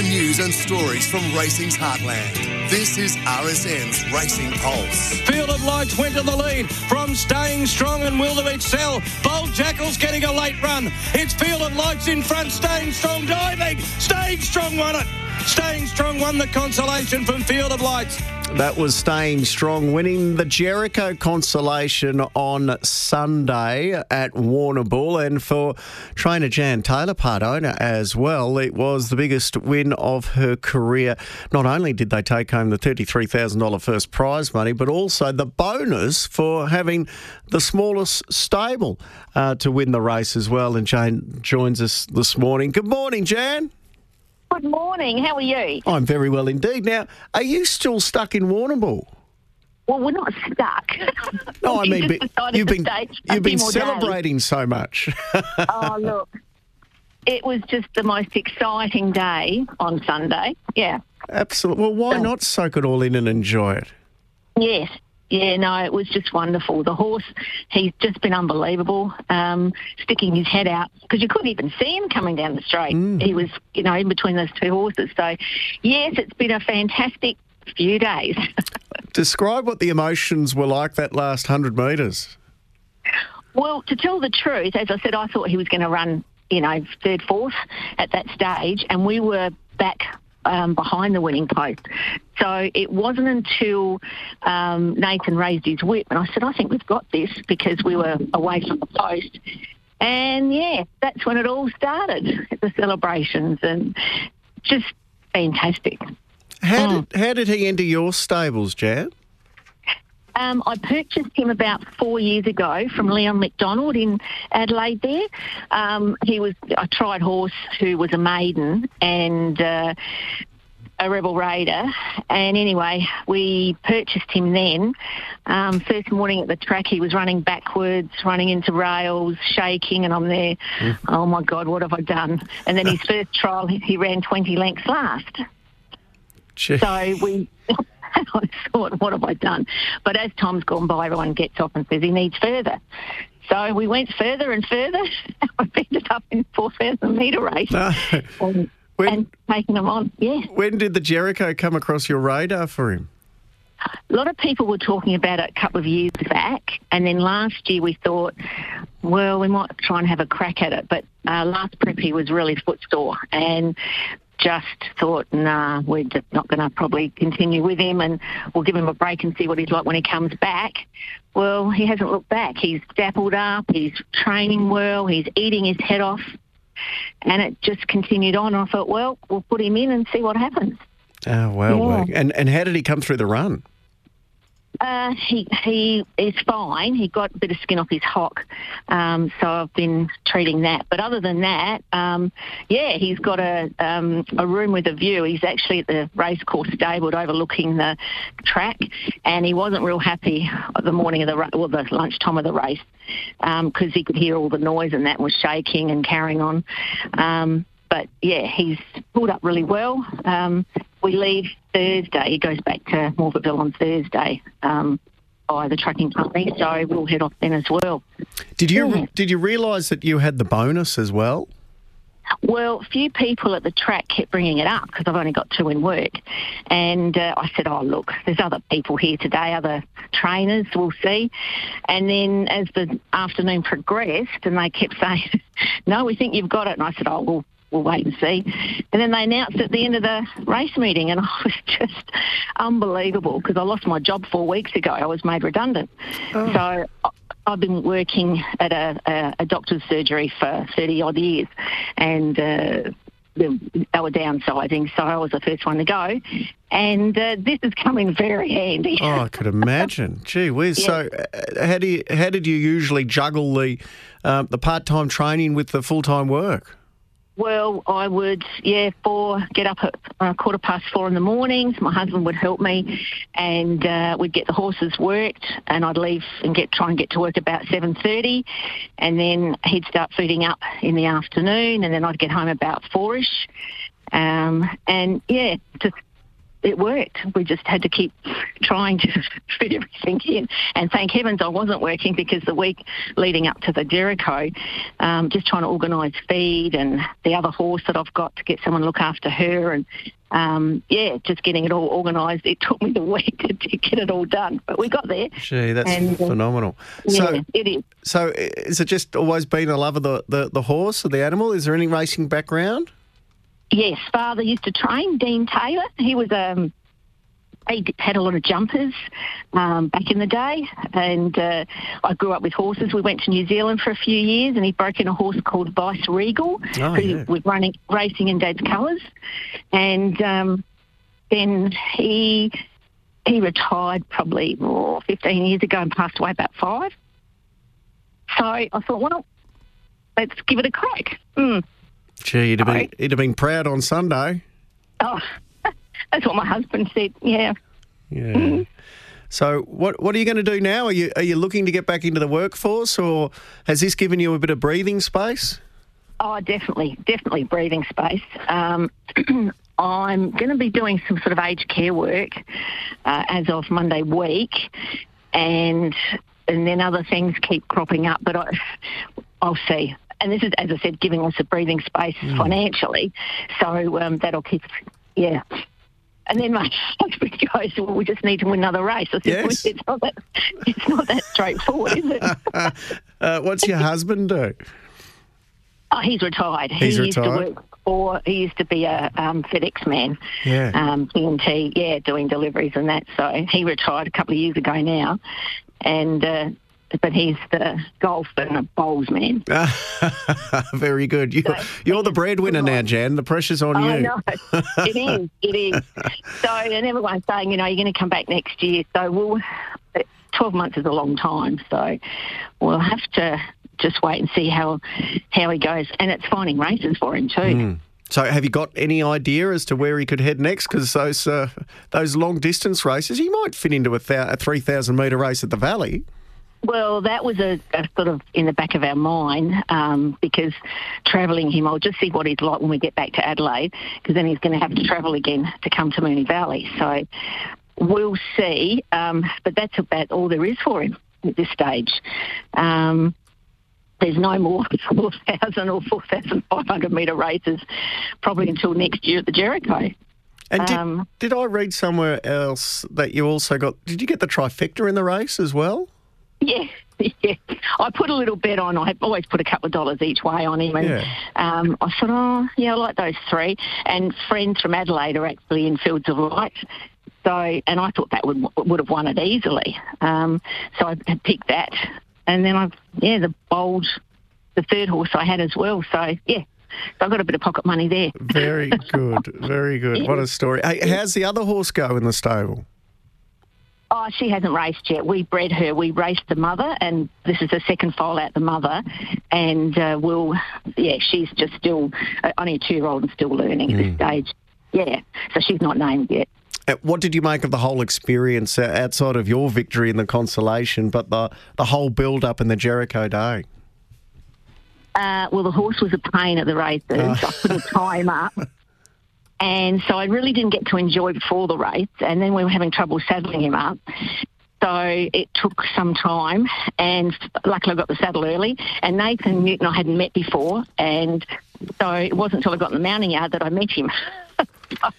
The news and stories from racing's heartland. This is RSN's Racing Pulse. Field of Lights went to the lead from Staying Strong and Will to Excel. Bold Jackal's getting a late run. It's Field of Lights in front. Staying Strong diving. Staying Strong won it. Staying Strong won the consolation from Field of Lights. That was staying strong, winning the Jericho consolation on Sunday at Warrnambool. And for trainer Jan Taylor, part owner as well, it was the biggest win of her career. Not only did they take home the $33,000 first prize money, but also the bonus for having the smallest stable uh, to win the race as well. And Jane joins us this morning. Good morning, Jan. Good morning. How are you? I'm very well indeed. Now, are you still stuck in Warrnambool? Well, we're not stuck. No, I mean, but you've been you've been more days. celebrating so much. Oh, look. It was just the most exciting day on Sunday. Yeah. Absolutely. Well, why not soak it all in and enjoy it? Yes. Yeah, no, it was just wonderful. The horse, he's just been unbelievable, um, sticking his head out because you couldn't even see him coming down the straight. He was, you know, in between those two horses. So, yes, it's been a fantastic few days. Describe what the emotions were like that last hundred metres. Well, to tell the truth, as I said, I thought he was going to run, you know, third, fourth at that stage, and we were back um, behind the winning post. So it wasn't until um, Nathan raised his whip, and I said, I think we've got this because we were away from the post. And yeah, that's when it all started, the celebrations, and just fantastic. How Oh. did how did he enter your stables, Jan? Um, I purchased him about four years ago from Leon McDonald in Adelaide. There, um, he was a tried horse who was a maiden and uh, a rebel raider. And anyway, we purchased him then. Um, first morning at the track, he was running backwards, running into rails, shaking, and I'm there. Oh my God, what have I done? And then his first trial, he- he ran 20 lengths last. So we, I thought, what have I done? But as time's gone by, everyone gets off and says he needs further. So we went further and further. We've ended up in 4,000 metre race no. and, When and taking them on. Yes. when did the Jericho come across your radar for him? A lot of people were talking about it a couple of years back, and then last year we thought, well, we might try and have a crack at it. But uh, last prep he was really footsore, and just thought, nah, we're just not going to probably continue with him, and we'll give him a break and see what he's like when he comes back. Well, he hasn't looked back. He's dappled up. He's training well. He's eating his head off. And it just continued on. I thought, well, we'll put him in and see what happens. Oh well, Yeah. and and how did he come through the run? Uh, he he is fine. He got a bit of skin off his hock, um, so I've been treating that. But other than that, um, yeah, he's got a um, a room with a view. He's actually at the racecourse stable overlooking the track, and he wasn't real happy the morning of the well the lunchtime of the race because he could hear all the noise and that was shaking and carrying on. Um, but yeah, he's pulled up really well. Um, we leave Thursday. He goes back to Morphettville on Thursday um, by the trucking company, so we'll head off then as well. Did you Yeah. did you realise that you had the bonus as well? Well, a few people at the track kept bringing it up because I've only got two in work. And uh, I said, oh, look, there's other people here today, other trainers, we'll see. And then as the afternoon progressed and they kept saying, no, we think you've got it. And I said, oh, we'll, we'll wait and see. And then they announced at the end of the race meeting and I was just unbelievable because I lost my job four weeks ago. I was made redundant. So I- I've been working at a, a, a doctor's surgery for 30 odd years and uh, they were downsizing, so I was the first one to go. And uh, this is coming very handy. Oh, I could imagine. Gee whiz. So, uh, how do you, how did you usually juggle the um, the part time training with the full time work? Well, I would, yeah, four, get up at uh, quarter past four in the mornings. My husband would help me, and uh, we'd get the horses worked, and I'd leave and get try and get to work about seven thirty, and then he'd start feeding up in the afternoon, and then I'd get home about fourish, um, and yeah, just it worked. We just had to keep trying to fit everything in. And thank heavens I wasn't working because the week leading up to the Jericho, um, just trying to organise feed and the other horse that I've got to get someone to look after her and um, yeah, just getting it all organised. It took me the week to, to, get it all done, but we got there. Gee, that's and, uh, phenomenal. So, yeah, it is. So, is it just always been a love of the, the, the horse or the animal? Is there any racing background? Yes, father used to train Dean Taylor. He was um, he had a lot of jumpers um, back in the day, and uh, I grew up with horses. We went to New Zealand for a few years, and he broke in a horse called Vice Regal, oh, who yeah. was running racing in Dad's colours, and um, then he he retired probably oh, 15 years ago and passed away about five. So I thought, well, let's give it a crack. Mm. Gee, he'd have, been, he'd have been proud on Sunday. Oh, that's what my husband said. Yeah. Yeah. Mm-hmm. So, what what are you going to do now? Are you are you looking to get back into the workforce, or has this given you a bit of breathing space? Oh, definitely, definitely breathing space. Um, I'm going to be doing some sort of aged care work uh, as of Monday week, and and then other things keep cropping up. But I, I'll see and this is, as I said, giving us a breathing space mm. financially. So um, that'll keep, yeah. And then my husband goes, "Well, we just need to win another race." I said, yes. well, "It's not that. It's not that straightforward, is it?" uh, what's your husband do? Oh, he's retired. He's he retired. used to work for. He used to be a um, FedEx man. Yeah. Um, TNT, yeah, doing deliveries and that. So he retired a couple of years ago now, and uh, but he's the golf and a bowls man. Very good. You, So, you're the breadwinner now, Jan. The pressure's on I you. know. it is. It is. So, and everyone's saying, you know, you're going to come back next year. So, we'll, 12 months is a long time. So, we'll have to just wait and see how how he goes. And it's finding races for him too. Hmm. So, have you got any idea as to where he could head next? Because those uh, those long distance races, he might fit into a, thou- a three thousand metre race at the Valley. Well, that was a, a sort of in the back of our mind um, because travelling him, I'll just see what he's like when we get back to Adelaide because then he's going to have to travel again to come to Moonee Valley. So we'll see. Um, but that's about all there is for him at this stage. Um, there's no more 4,000 or 4,500 metre races probably until next year at the Jericho. And did, Um, did I read somewhere else that you also got? Did you get the trifecta in the race as well? Yeah, yeah. I put a little bet on. I always put a couple of dollars each way on him, and Yeah. um, I thought, oh, yeah, I like those three. And friends from Adelaide are actually in Fields of Light. So, and I thought that would would have won it easily. Um, so I picked that, and then I, yeah, the bold, the third horse I had as well. So yeah, so I got a bit of pocket money there. Very good, very good. What a story. Hey, how's the other horse go in the stable? Oh, she hasn't raced yet. We bred her. We raced the mother, and this is the second foal out the mother. And uh, we'll, yeah, she's just still uh, only a two-year-old and still learning at this stage. Yeah, so she's not named yet. Uh, What did you make of the whole experience uh, outside of your victory in the consolation, but the the whole build up in the Jericho Day? Uh, well, the horse was a pain at the races. I couldn't tie him up. And so I really didn't get to enjoy before the race. And then we were having trouble saddling him up. So it took some time. And luckily I got the saddle early. And Nathan Newton I hadn't met before. And so it wasn't until I got in the mounting yard that I met him. so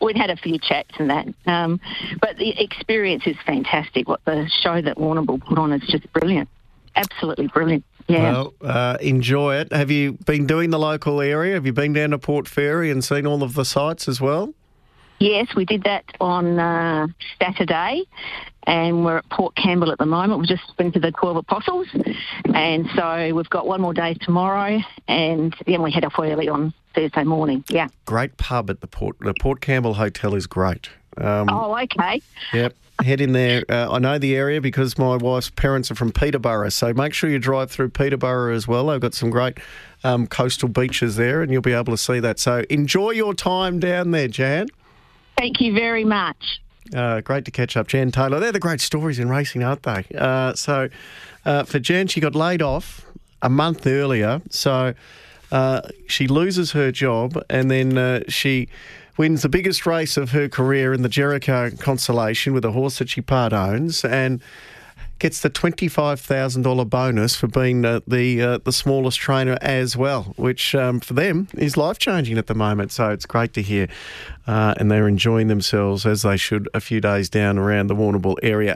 we'd had a few chats and that. Um, but the experience is fantastic. What the show that Warrnambool put on is just brilliant. Absolutely brilliant. Yeah. Well, uh, enjoy it. Have you been doing the local area? Have you been down to Port Fairy and seen all of the sights as well? Yes, we did that on uh, Saturday, and we're at Port Campbell at the moment. We've just been to the Twelve Apostles, and so we've got one more day tomorrow, and then we head off early on Thursday morning. Yeah. Great pub at the Port. The Port Campbell Hotel is great. Um, Oh, okay. Yep. Head in there. Uh, I know the area because my wife's parents are from Peterborough, so make sure you drive through Peterborough as well. They've got some great um, coastal beaches there, and you'll be able to see that. So enjoy your time down there, Jan. Thank you very much. Uh, great to catch up, Jan Taylor. They're the great stories in racing, aren't they? Uh, so uh, for Jan, she got laid off a month earlier. So Uh, she loses her job and then uh, she wins the biggest race of her career in the Jericho Consolation with a horse that she part owns and gets the $25,000 bonus for being the the, uh, the smallest trainer as well, which um, for them is life changing at the moment. So it's great to hear. Uh, and they're enjoying themselves as they should a few days down around the Warrnambool area.